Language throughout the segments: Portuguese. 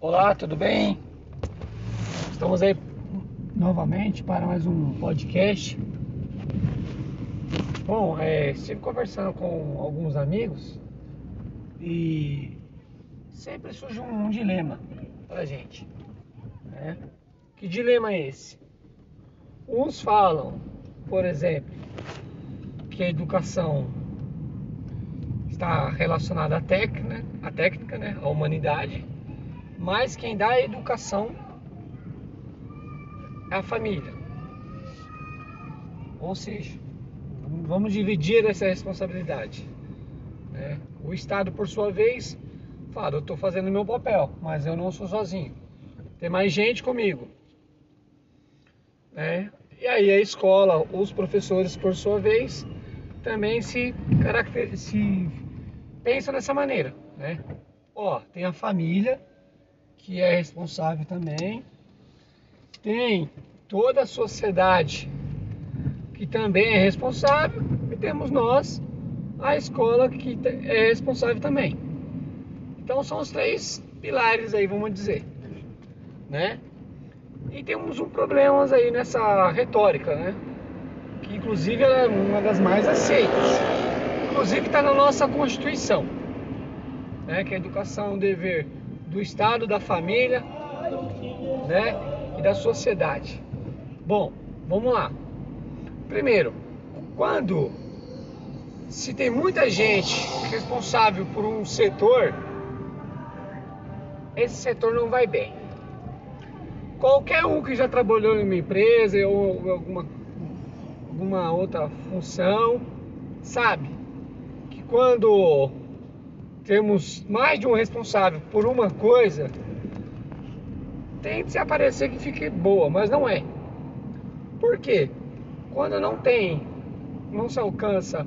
Olá, tudo bem? Estamos aí novamente para mais um podcast. Bom, é, estive conversando com alguns amigos e sempre surge um, dilema para gente. Né? Que dilema é esse? Uns falam, por exemplo, que a educação está relacionada à técnica, à técnica, né, à humanidade, mas quem dá a educação é a família. Ou seja, vamos dividir essa responsabilidade. Né? O Estado, por sua vez, fala: eu estou fazendo meu papel, mas eu não sou sozinho. Tem mais gente comigo. Né? E aí a escola, os professores, por sua vez, também se, se pensa dessa maneira, né? Ó, tem a família que é responsável também, tem toda a sociedade que também é responsável e temos nós, a escola que é responsável também. Então são os três pilares aí, vamos dizer, né? E temos um problema aí nessa retórica, né? Que inclusive é uma das mais aceitas inclusive está na nossa Constituição, né, que a educação é um dever do Estado, da família né, e da sociedade. Bom, vamos lá. Primeiro, quando se tem muita gente responsável por um setor, esse setor não vai bem. Qualquer um que já trabalhou em uma empresa ou alguma, alguma outra função, sabe quando temos mais de um responsável por uma coisa, que se aparecer que fique boa, mas não é. Por quê? Quando não tem, não se alcança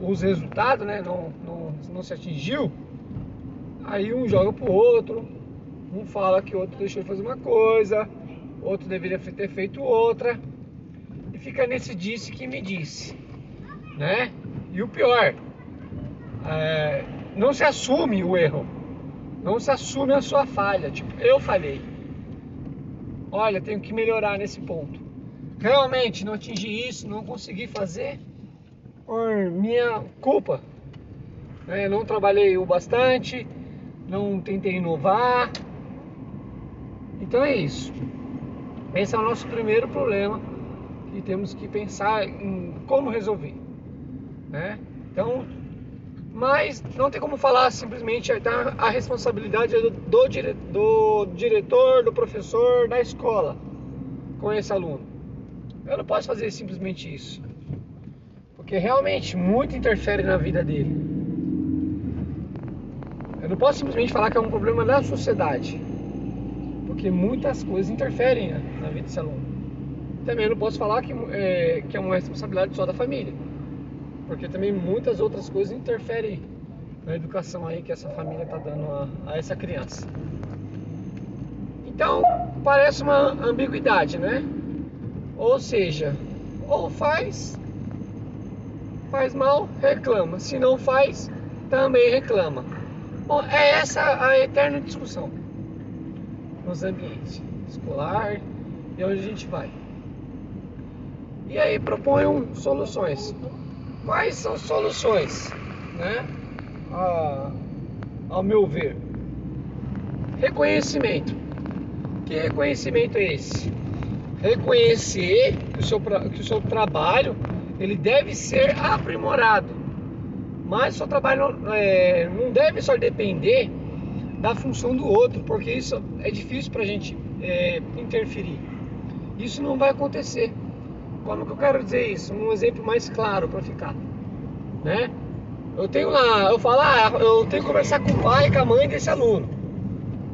os resultados, né? não, não, não se atingiu, aí um joga pro outro, um fala que o outro deixou de fazer uma coisa, outro deveria ter feito outra, e fica nesse disse que me disse, né? E o pior, é, não se assume o erro, não se assume a sua falha. Tipo, eu falhei. Olha, tenho que melhorar nesse ponto. Realmente não atingi isso, não consegui fazer por minha culpa. É, não trabalhei o bastante, não tentei inovar. Então é isso. Esse é o nosso primeiro problema e temos que pensar em como resolver. Né? Então mas não tem como falar simplesmente tá, a responsabilidade do, do, dire, do diretor, do professor, da escola com esse aluno. Eu não posso fazer simplesmente isso, porque realmente muito interfere na vida dele. Eu não posso simplesmente falar que é um problema da sociedade, porque muitas coisas interferem na vida desse aluno. Também não posso falar que é, que é uma responsabilidade só da família porque também muitas outras coisas interferem na educação aí que essa família está dando a, a, essa criança. Então parece uma ambiguidade, né? Ou seja, ou faz, faz mal, reclama. Se não faz, também reclama. Bom, é essa a eterna discussão nos ambientes escolar e onde a gente vai. E aí proponham soluções. Quais são soluções, né? A, ao meu ver, reconhecimento. Que reconhecimento é esse? Reconhecer que o seu, que o seu trabalho ele deve ser aprimorado, mas o seu trabalho não, é, não deve só depender da função do outro, porque isso é difícil para a gente é, interferir. Isso não vai acontecer. Como que eu quero dizer isso? Um exemplo mais claro para ficar, né? Eu tenho lá, eu falo, ah, eu tenho que conversar com o pai e com a mãe desse aluno.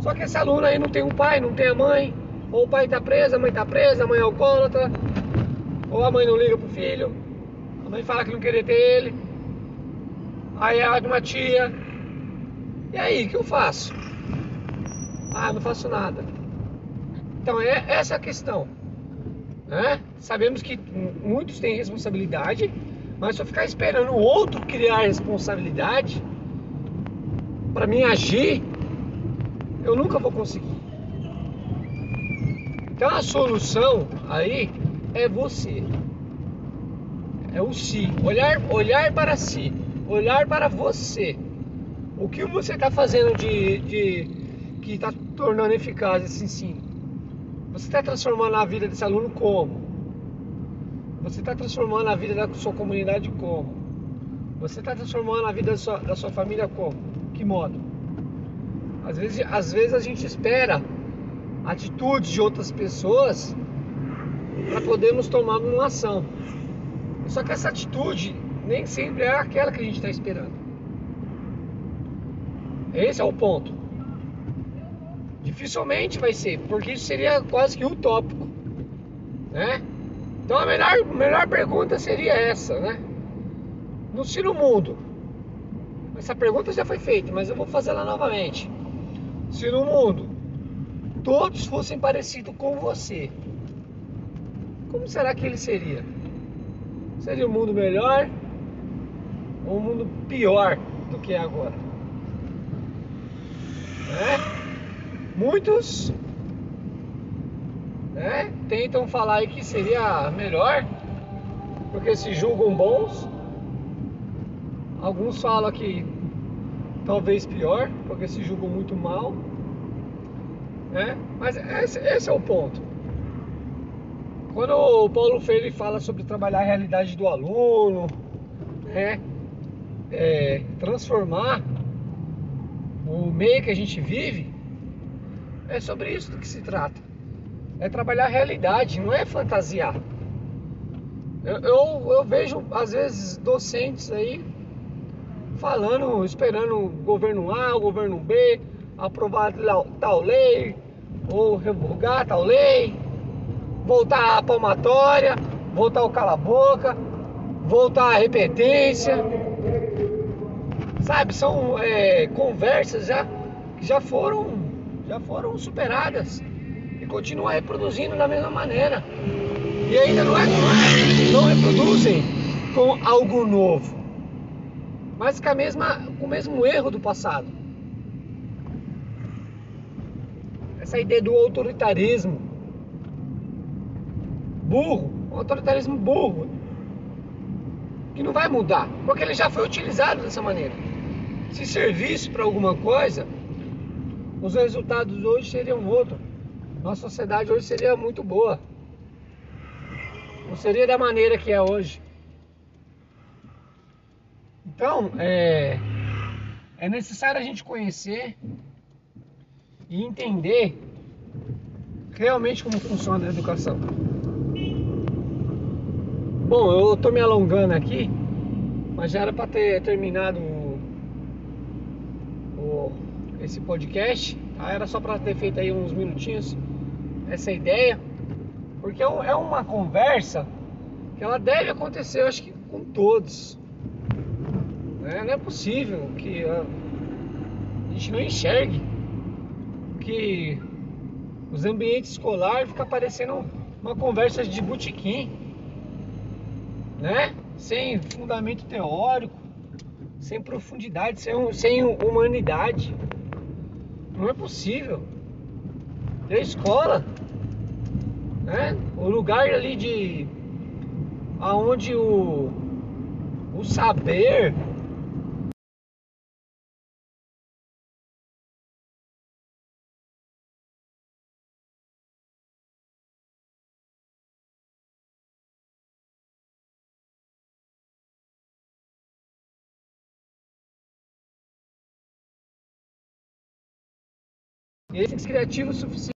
Só que esse aluno aí não tem um pai, não tem a mãe, ou o pai tá preso, a mãe tá presa, a mãe é alcoólatra, ou a mãe não liga pro filho, a mãe fala que não queria ter ele, aí é de uma tia. E aí, o que eu faço? Ah, não faço nada. Então é essa a questão. Né? Sabemos que muitos têm responsabilidade, mas só ficar esperando o outro criar responsabilidade para mim agir eu nunca vou conseguir. Então a solução aí é você. É o si. Olhar, olhar para si. Olhar para você. O que você está fazendo de, de que está tornando eficaz esse ensino? Você está transformando a vida desse aluno como? Você está transformando a vida da sua comunidade como? Você está transformando a vida da sua, da sua família como? Que modo? Às vezes, às vezes a gente espera atitudes de outras pessoas para podermos tomar uma ação. Só que essa atitude nem sempre é aquela que a gente está esperando. Esse é o ponto. Dificilmente vai ser, porque isso seria quase que utópico, né? Então a melhor, melhor pergunta seria essa, né? No, se no mundo, essa pergunta já foi feita, mas eu vou fazer ela novamente. Se no mundo todos fossem parecidos com você, como será que ele seria? Seria um mundo melhor ou um mundo pior do que é agora? Né? Muitos né, tentam falar aí que seria melhor porque se julgam bons. Alguns falam que talvez pior porque se julgam muito mal. Né? Mas esse, esse é o ponto. Quando o Paulo Freire fala sobre trabalhar a realidade do aluno, né? É, transformar o meio que a gente vive, é sobre isso do que se trata. É trabalhar a realidade, não é fantasiar. Eu, eu, eu vejo, às vezes, docentes aí falando, esperando o governo A, o governo B aprovar tal lei, ou revogar tal lei voltar a palmatória, voltar o cala-boca, voltar a repetência. Sabe, são é, conversas já que já foram, já foram superadas e continuam reproduzindo da mesma maneira. E ainda não, é, não, reproduzem com algo novo, mas com, a mesma, com o mesmo erro do passado. Essa ideia do autoritarismo burro, um autoritarismo burro, que não vai mudar, porque ele já foi utilizado dessa maneira. Se servisse para alguma coisa, os resultados hoje seriam outros. Nossa sociedade hoje seria muito boa. Não seria da maneira que é hoje. Então, é, é necessário a gente conhecer e entender realmente como funciona a educação. Bom, eu tô me alongando aqui, mas já era para ter terminado esse podcast. Tá? Era só para ter feito aí uns minutinhos essa ideia, porque é, é uma conversa que ela deve acontecer, eu acho que com todos. Né? Não é possível que a, a gente não enxergue que os ambientes escolares ficam parecendo uma conversa de botequim né? Sem fundamento teórico, sem profundidade, sem, sem humanidade. Não é possível. A escola, né? O lugar ali de aonde o o saber E ser criativo suficiente.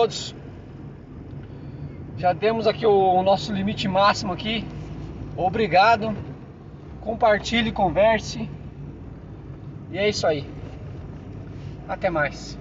Todos. Já demos aqui o, o nosso limite máximo aqui. Obrigado. Compartilhe, converse. E é isso aí. Até mais.